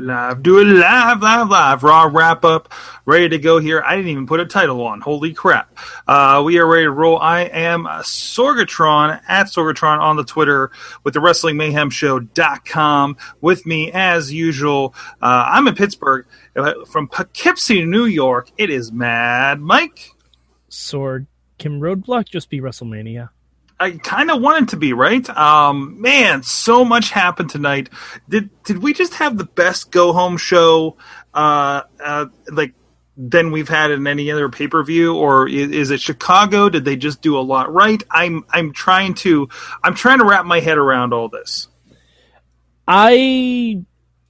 Live, do it live, live, live. Raw wrap up, ready to go here. I didn't even put a title on. Holy crap. Uh, we are ready to roll. I am Sorgatron at Sorgatron on the Twitter with the Wrestling Mayhem Show.com. With me, as usual, uh, I'm in Pittsburgh. Uh, from Poughkeepsie, New York, it is Mad Mike. Sorg. Can Roadblock just be WrestleMania? I kind of wanted to be right. Um, man, so much happened tonight. Did did we just have the best go home show, uh, uh, like than we've had in any other pay per view, or is, is, it Chicago? Did they just do a lot right? I'm I'm trying to I'm trying to wrap my head around all this. I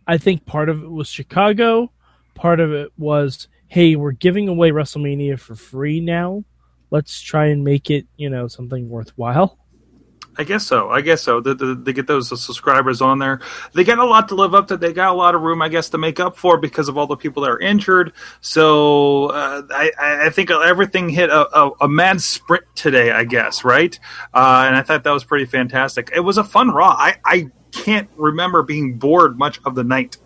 I think part of it was Chicago. Part of it was hey, we're giving away WrestleMania for free now let's try and make it you know something worthwhile. I guess so. I guess so. They, they, they, get those subscribers on there. They got a lot to live up to. They got a lot of room, I guess, to make up for because of all the people that are injured. So uh, I, I, think everything hit a, a, a, mad sprint today, I guess, right? Uh, and I thought that was pretty fantastic. It was a fun Raw. I, I can't remember being bored much of the night.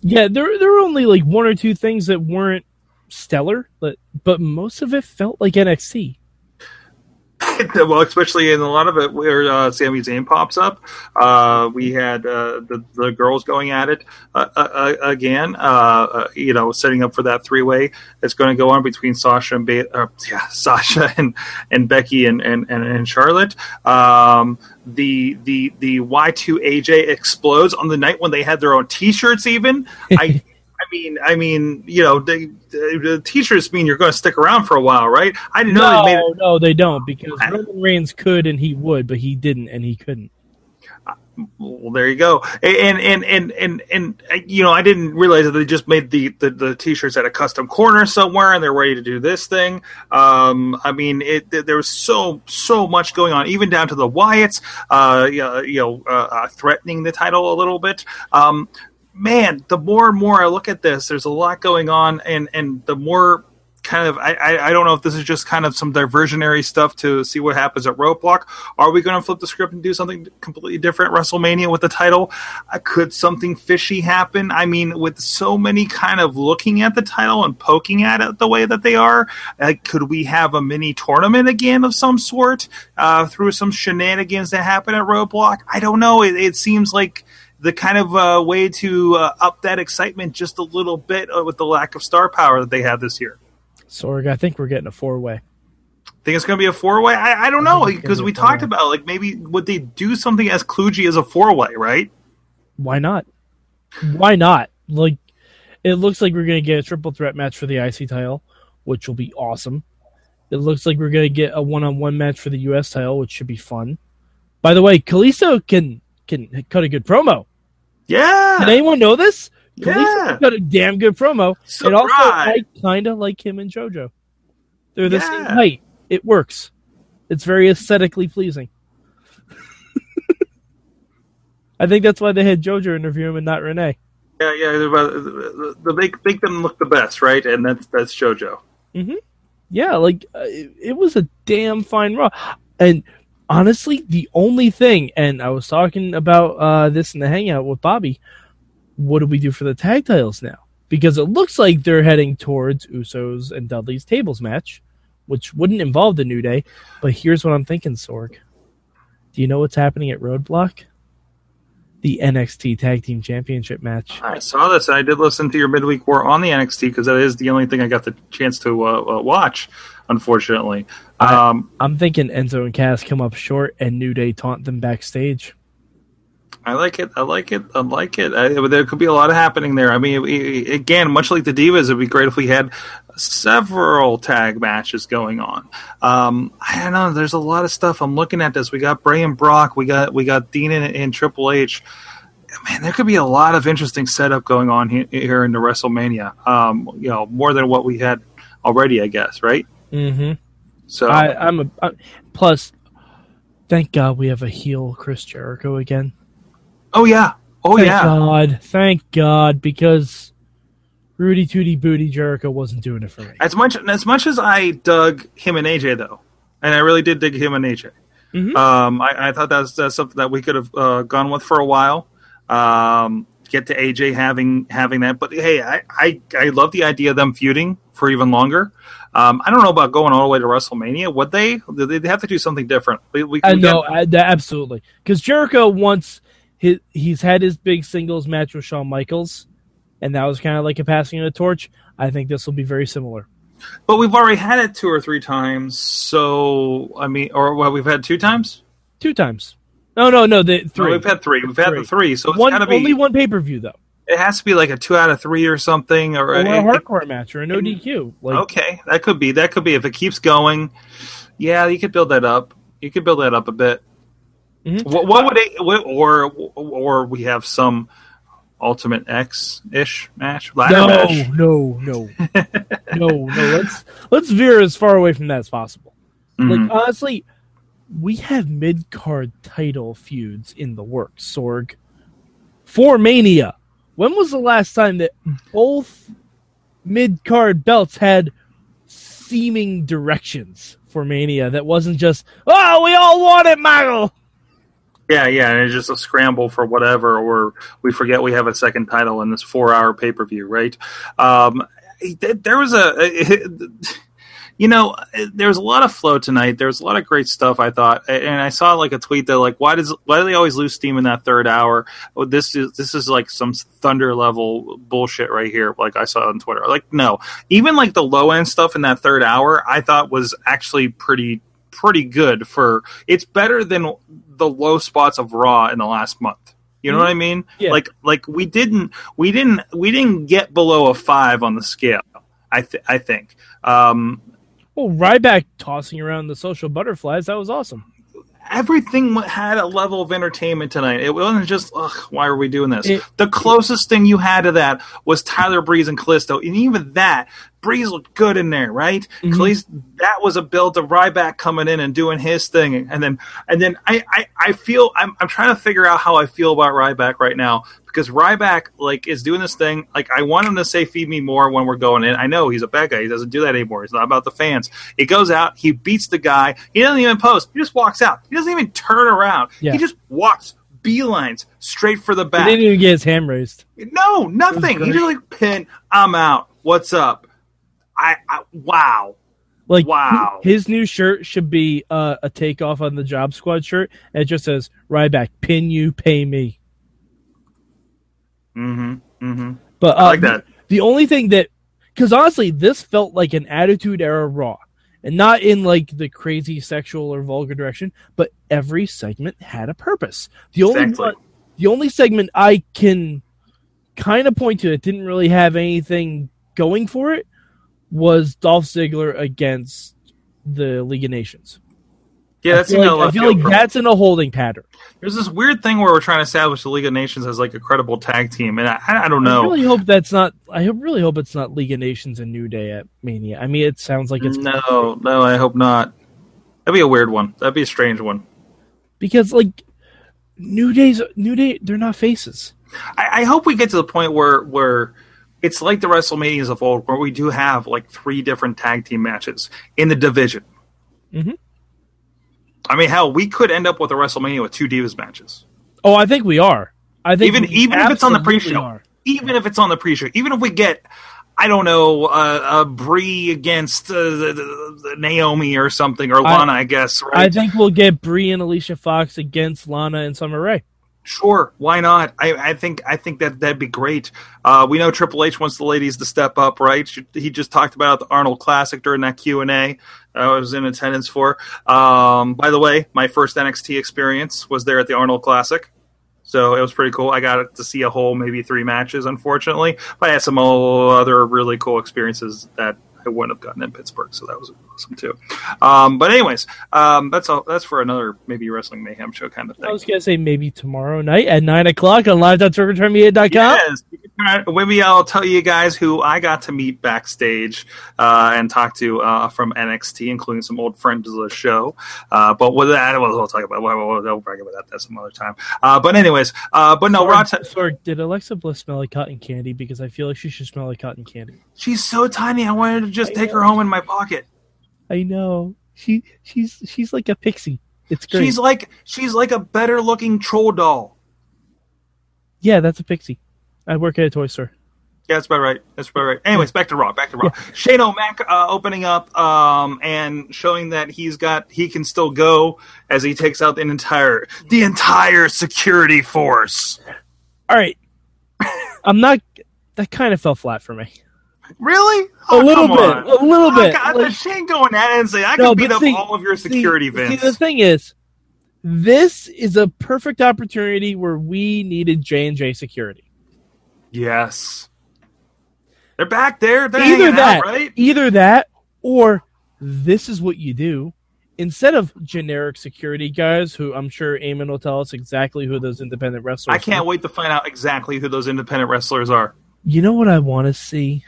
Yeah, there there were only like one or two things that weren't stellar, but but most of it felt like NXT. well, especially in a lot of it where uh, Sami Zayn pops up. Uh, we had uh, the the girls going at it uh, uh, uh, again. you know, setting up for that three way that's going to go on between Sasha and ba- yeah, Sasha and and Becky and and and, and Charlotte. Um, the the the Y two AJ explodes on the night when they had their own T shirts. Even I I mean, I mean, you know, they, the t-shirts mean you're going to stick around for a while, right? I didn't know no, they made it. No, they don't because Roman Reigns could and he would, but he didn't and he couldn't. Well, there you go. And and and and and you know, I didn't realize that they just made the the, the t-shirts at a custom corner somewhere, and they're ready to do this thing. Um, I mean, it, there was so so much going on, even down to the Wyatts, uh, you know, uh, uh, threatening the title a little bit. Um, man, the more and more I look at this, there's a lot going on, and and the more kind of I, I, don't know if this is just kind of some diversionary stuff to see what happens at Roadblock. Are we going to flip the script and do something completely different? WrestleMania with the title, uh, could something fishy happen? I mean, with so many kind of looking at the title and poking at it the way that they are, uh, could we have a mini tournament again of some sort uh, through some shenanigans that happen at Roadblock? I don't know. It, it seems like the kind of uh, way to uh, up that excitement just a little bit uh, with the lack of star power that they have this year. Sorg, I think we're getting a four way. Think it's going to be a four way? I, I, don't know because we talked about like maybe would they do something as kludgy as a four way, right? Why not? Why not? Like, it looks like we're going to get a triple threat match for the IC title, which will be awesome. It looks like we're going to get a one on one match for the US title, which should be fun. By the way, Kalisto can can cut a good promo. Yeah. Did anyone know this? Yeah. got a damn good promo. Surprise. And also, I kind of like him and JoJo. They're the yeah. same height. It works. It's very aesthetically pleasing. I think that's why they had JoJo interview him and not Renee. Yeah, yeah. The, the, make make them look the best, right? And that's that's JoJo. Mm-hmm. Yeah, like uh, it, it was a damn fine Raw, and honestly, the only thing, and I was talking about uh, this in the hangout with Bobby, what do we do for the tag titles now? Because it looks like they're heading towards Usos and Dudley's tables match, which wouldn't involve the New Day. But here's what I'm thinking, Sorg. Do you know what's happening at Roadblock? The NXT Tag Team Championship match. I saw this. I did listen to your midweek war on the NXT because that is the only thing I got the chance to uh, uh, watch unfortunately. Um, I, am thinking Enzo and Cass come up short and New Day taunt them backstage. I like it. I like it. I like it. I, there could be a lot of happening there. I mean, again, much like the Divas, it'd be great if we had several tag matches going on. Um, I don't know. There's a lot of stuff. I'm looking at this. We got Bray and Brock. We got we got Dean and, and Triple H man, there could be a lot of interesting setup going on here, here in the WrestleMania. Um, you know, more than what we had already, I guess, right? Mm-hmm. So I, I'm a I, plus. Thank God we have a heel Chris Jericho again. oh yeah, oh thank yeah, God, thank God, because Rudy Tooty Booty Jericho wasn't doing it for me. as much as much as I dug him and AJ though, and I really did dig him and AJ. Mhm. Um, I, I thought that's, that's something that we could have uh, gone with for a while. Um, get to AJ having having that, but hey, I, I I love the idea of them feuding for even longer. Um, I don't know about going all the way to WrestleMania. Would they? They'd have to do something different. We, we, I we know, I, absolutely, because Jericho once his, he's had his big singles match with Shawn Michaels, and that was kind of like a passing of the torch. I think this will be very similar. but we've already had it two or three times. So I mean, or well, we've had two times. Two times. No, no, no. The No, three. we've had three. We've had Three. the three. So it's one, be. only one pay per view though, It has to be like a two out of three or something, or, or a it- hardcore match or an ODQ. Like, Okay, that could be. That could be if it keeps going. Yeah, you could build that up. You could build that up a bit. Mhm. What, what would it? What, or or we have some Ultimate X ish match, ladder no, match. no, no, no, no. Let's let's veer as far away from that as possible. Mhm. Like honestly, we have mid card title feuds in the works. Sorg for Mania. When was the last time that both mid card belts had seeming directions for Mania that wasn't just oh we all want it, Michael. Yeah, yeah, and it's just a scramble for whatever, or we forget we have a second title in this four-hour pay-per-view, right? Um, there was a, you know, there was a lot of flow tonight. There was a lot of great stuff. I thought, and I saw like a tweet that like, why does why do they always lose steam in that third hour? Oh, this is this is like some thunder level bullshit right here. Like I saw on Twitter. Like no, even like the low end stuff in that third hour, I thought was actually pretty pretty good for. It's better than the low spots of Raw in the last month. You know what I mean? Yeah. Like like we didn't we didn't we didn't get below a five on the scale. I th- I think. Um, Oh, Ryback tossing around the social butterflies. That was awesome. everything had a level of entertainment tonight. It wasn't just, ugh, why are we doing this? It- the closest thing you had to that was Tyler Breeze and Kalisto, and even that, Breeze looked good in there, right? Mhm. Kalisto, that was a build of Ryback coming in and doing his thing, and then, and then I, I, I feel I'm, I'm trying to figure out how I feel about Ryback right now because Ryback like is doing this thing. Like I want him to say "feed me more" when we're going in. I know he's a bad guy. He doesn't do that anymore. He's not about the fans. He goes out, he beats the guy. He doesn't even post. He just walks out. He doesn't even turn around. Yeah. He just walks beelines straight for the back. He didn't even get his hand raised. No, nothing. He just like pin. I'm out. What's up? I, I wow. Like Wow. his new shirt should be uh, a takeoff on the Job Squad shirt, and it just says Ryback, pin you, pay me. Mm-hmm. Mm-hmm. But uh, I like that. The only thing that, because honestly, this felt like an Attitude Era Raw, and not in like the crazy sexual or vulgar direction, but every segment had a purpose. The only Exactly. one, the only segment I can kind of point to that didn't really have anything going for it was Dolph Ziggler against the League of Nations. Yeah, I feel like, I feel like that's in a holding pattern. There's this weird thing where we're trying to establish the League of Nations as like a credible tag team, and I, I don't know. I really hope that's not. I really hope it's not League of Nations and New Day at Mania. I mean, it sounds like it's no, no, I hope not. That'd be a weird one. That'd be a strange one. because like New Day's New Day, they're not faces. I, I hope we get to the point where where it's like the WrestleManias of old, where we do have like three different tag team matches in the division. Mhm. I mean, hell, we could end up with a WrestleMania with two Divas matches. Oh, I think we are. I think even even if it's on the pre-show, are. even if it's on the pre-show, even if we get, I don't know, uh, a Brie against uh, the, the, Naomi or something, or I- Lana, I, guess. Right? I think we'll get Brie and Alicia Fox against Lana and Summer Rae. Sure, why not? I, I think I think that that'd be great. Uh, we know Triple H wants the ladies to step up, right? He just talked about the Arnold Classic during that Q and A. I was in attendance for. Um, by the way, my first NXT experience was there at the Arnold Classic, so it was pretty cool. I got to see a whole maybe three matches, unfortunately, but I had some other really cool experiences that I wouldn't have gotten in Pittsburgh, so that was awesome too. Um, but anyways, um, that's all. That's for another maybe wrestling mayhem show kind of thing. I was gonna say maybe tomorrow night at nine o'clock on live.turbotrainmedia.com. Yes. Maybe I'll tell you guys who I got to meet backstage uh, and talk to uh, from NXT, including some old friends of the show. Uh, but with that, we'll, we'll talk about we'll, we'll, we'll brag about that some other time. Uh, but anyways, uh, but no. Sorry, sorry, did Alexa Bliss smell like cotton candy? Because I feel like she should smell like cotton candy. She's so tiny. I wanted to just take her home in my pocket. I know she she's she's like a pixie. It's great. She's like she's like a better looking troll doll. yeah, that's a pixie. I work at a toy store. Yeah, that's about right. That's about right. Anyways, back to Raw. Back to Raw. Shane O'Mac uh, opening up um, and showing that he's got he can still go as he takes out the entire the entire security force. All right, I'm not. That kind of fell flat for me. Really? A Oh, little bit, on. a little bit. God, Like- Shane going at it and say, "I No, can beat but up see- all of your security, see, Vince." See, the thing is, this is a perfect opportunity where we needed J and J security. yes, they're back there. They're either that, out, right? either that, or this is what you do. Instead of generic security guys, who I'm sure Eamon will tell us exactly who those independent wrestlers. Are. I can't are. wait to find out exactly who those independent wrestlers are. You know what I want to see?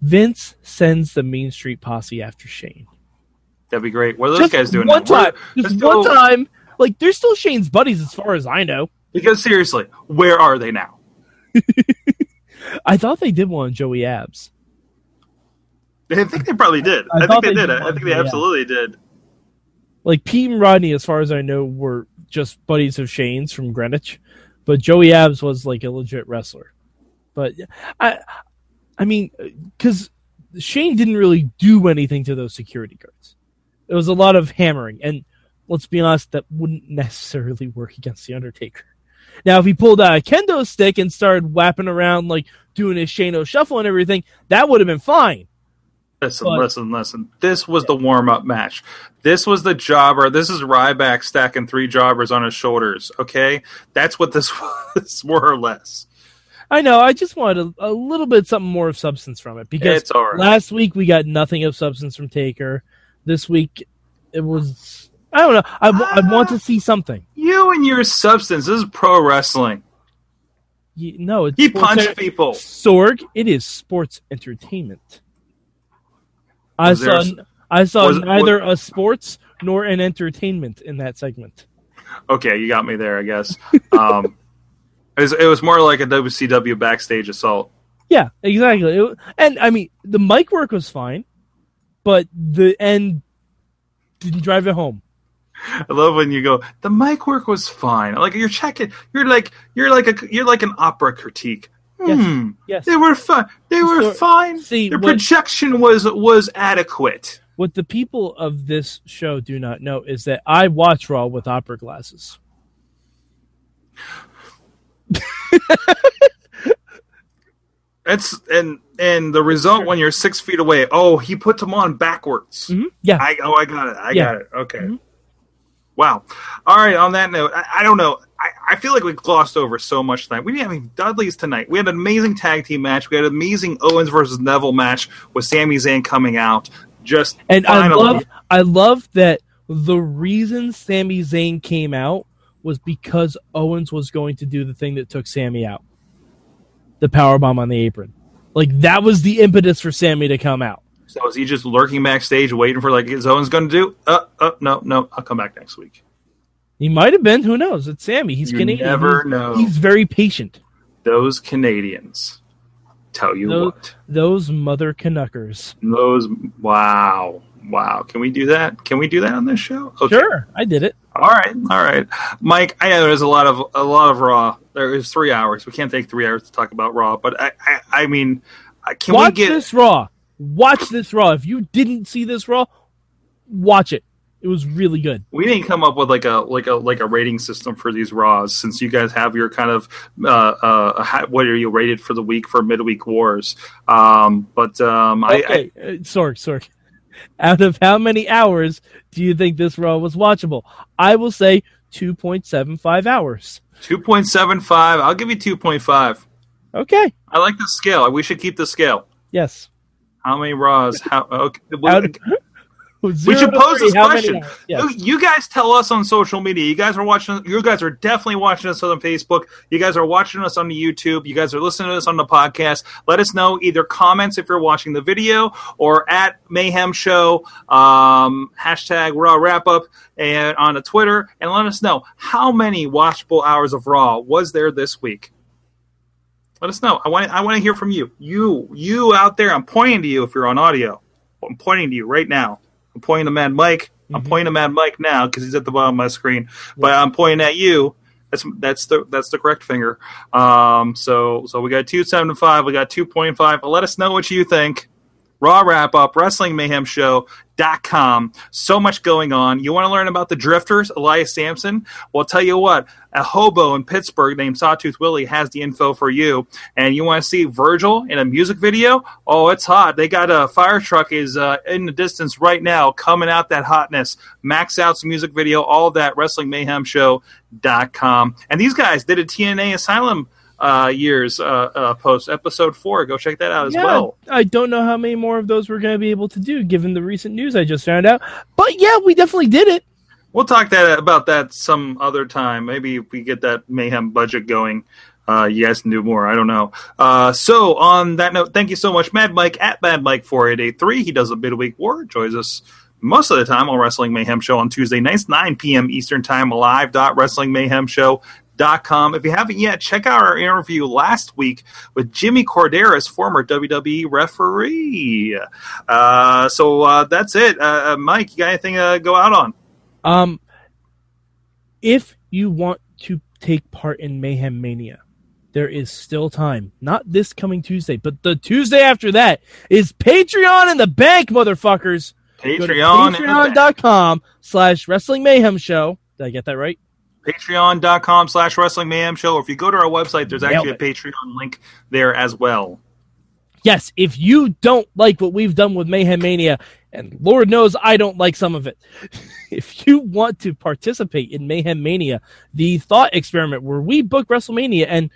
Vince sends the Mean Street Posse after Shane. That'd be great. What are those Just guys doing? one now? Time, just one go- time. Like they're still Shane's buddies, as far as I know. Because seriously, where are they now? I thought they did one on Joey Abs. I think they probably did. I I, think they, they did. did I think they absolutely did. Like Pete and Rodney, as far as I know, were just buddies of Shane's from Greenwich, but Joey Abs was like a legit wrestler. But I, I mean, uh, because Shane didn't really do anything to those security guards. It was a lot of hammering, and let's be honest, that wouldn't necessarily work against the Undertaker. Now, if he pulled out a kendo stick and started whapping around like doing his Shane shuffle and everything, that would have been fine. Listen, But- listen, listen. This was the warm up match. This was the jobber. This is Ryback stacking three jobbers on his shoulders. Okay, that's what this was, more or less. I know. I just wanted a, a little bit something more of substance from it because It's all right. last week we got nothing of substance from Taker. This week it was. I don't know. I want to see something. You and your substance. This is pro wrestling. You, no, it's He punched enter- people. Sorg. It is sports entertainment. I Was saw. I saw was- neither a sports nor an entertainment in that segment. Okay, you got me there. I guess. Um, it, was, it was more like a WCW backstage assault. Yeah, exactly. It- and I mean, the mic work was fine, but the end didn't drive it home. I love when you go. The mic work was fine. Like you're checking. You're like you're like a you're like an opera critique. Yes. Hmm. Yes. They were fine. They were So- fine. see, the projection was was adequate. What the people of this show do not know is that I watch Raw with opera glasses. It's and and the result when you're six feet away. Oh, he put them on backwards. Mhm. Yeah, I oh I got it. I Yeah. got it. Okay. Mhm. Wow. All right. On that note, I, I don't know. I, I feel like we glossed over so much tonight. We didn't have any Dudleys tonight. We had an amazing tag team match. We had an amazing Owens versus Neville match with Sami Zayn coming out. Just and finally. I love I love that the reason Sami Zayn came out was because Owens was going to do the thing that took Sami out, the power bomb on the apron. Like that was the impetus for Sami to come out. So is he just lurking backstage, waiting for like is Owens going to do? Uh, uh, no, no. I'll come back next week. He might have been. Who knows? It's Sami. He's You Canadian. never he's, know. He's very patient. Those Canadians. Tell you Those, what. those mother Canuckers. Those wow, wow. Can we do that? Can we do that on this show? Okay. Sure, I did it. All right, all right, Mike. I know there's a lot of a lot of Raw. There is three hours. We can't take three hours to talk about Raw, but I, I, I mean, uh, can watch we get? this Raw. Watch this Raw. If you didn't see this Raw, watch it. It was really good. We didn't come up with like a like a like a rating system for these Raws, since you guys have your kind of uh, uh, ha- what are you rated for the week for midweek wars? Um, but um, I, I Okay, uh, Sorg, Sorg. Out of how many hours do you think this Raw was watchable? I will say 2.75 hours. two point seven five. I'll give you two point five. Okay. I like the scale. We should keep the scale. Yes. How many Raws? How? Okay. Out we should pose this question. You, you guys tell us on social media. You guys are watching. You guys are definitely watching us on Facebook. You guys are watching us on the YouTube. You guys are listening to us on the podcast. Let us know either comments if you're watching the video or at Mayhem Show um, hashtag Raw Wrap Up and on the Twitter, and let us know how many watchable hours of Raw was there this week. Let us know. I want. I want to hear from you. You, you out there. I'm pointing to you if you're on audio. I'm pointing to you right now. I'm pointing to Mad Mike. I'm Mm-hmm. pointing to Mad Mike now because he's at the bottom of my screen. But I'm pointing at you. That's that's the that's the correct finger. Um, so so we got two seven five. We got two point five. Let us know what you think. Raw wrap up, Wrestling Mayhem Show.com. So much going on. You want to learn about the Drifters, Elias Samson? Well, I'll tell you what, a hobo in Pittsburgh named Sawtooth Willie has the info for you. And you want to see Virgil in a music video? Oh, it's hot. They got a fire truck is uh, in the distance right now, coming out that hotness. Max Out's music video, all that, Wrestling Mayhem Show.com. And these guys did a TNA Asylum uh, years uh, uh, post, episode four. Go check that out as Yeah, well. I don't know how many more of those we're going to be able to do given the recent news I just found out. But yeah, we definitely did it. We'll talk that about that some other time. Maybe if we get that mayhem budget going, uh, you guys can do more. I don't know. Uh, so on that note, thank you so much, Mad Mike at Mad Mike four eight eight three. He does a midweek war. Joins us most of the time on Wrestling Mayhem Show on Tuesday nights, nine p.m. Eastern Time, live. Wrestling Mayhem Show. Dot com. If you haven't yet, check out our interview last week with Jimmy Korderas, former WWE referee. Uh, so uh, that's it. Uh, uh, Mike, you got anything to go out on? Um, if you want to take part in Mayhem Mania, there is still time. Not this coming Tuesday, but the Tuesday after that is Patreon in the bank, motherfuckers. Patreon. patreon.com slash wrestling mayhem show. Did I get that right? patreon.com slash wrestling mayhem show or if you go to our website there's actually a patreon link there as well Yes, if you don't like what we've done with Mayhem Mania, and Lord knows I don't like some of it, if you want to participate in Mayhem Mania, the thought experiment where we book WrestleMania, and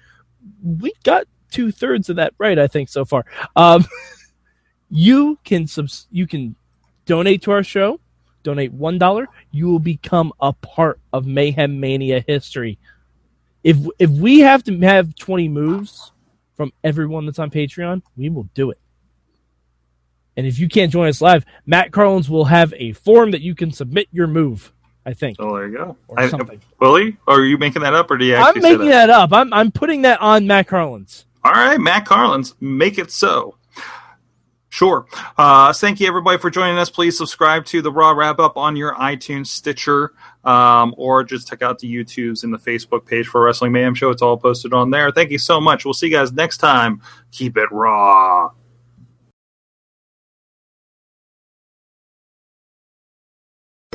we got two thirds of that right, I think so far. Um, you can subs- you can donate to our show, donate one dollar, you will become a part of Mayhem Mania history. If if we have to have twenty moves from everyone that's on Patreon, we will do it. And if you can't join us live, Matt Carlins will have a form that you can submit your move. I think. Oh, there you go Or I- something. willie are you making that up or do you I'm making that? that up. I'm I'm putting that on Matt Carlins. all right matt carlins make it so Sure. Uh, thank you, everybody, for joining us. Please subscribe to the Raw Wrap Up on your iTunes, Stitcher, um, or just check out the YouTubes and the Facebook page for Wrestling Mayhem Show. It's all posted on there. Thank you so much. We'll see you guys next time. Keep it raw.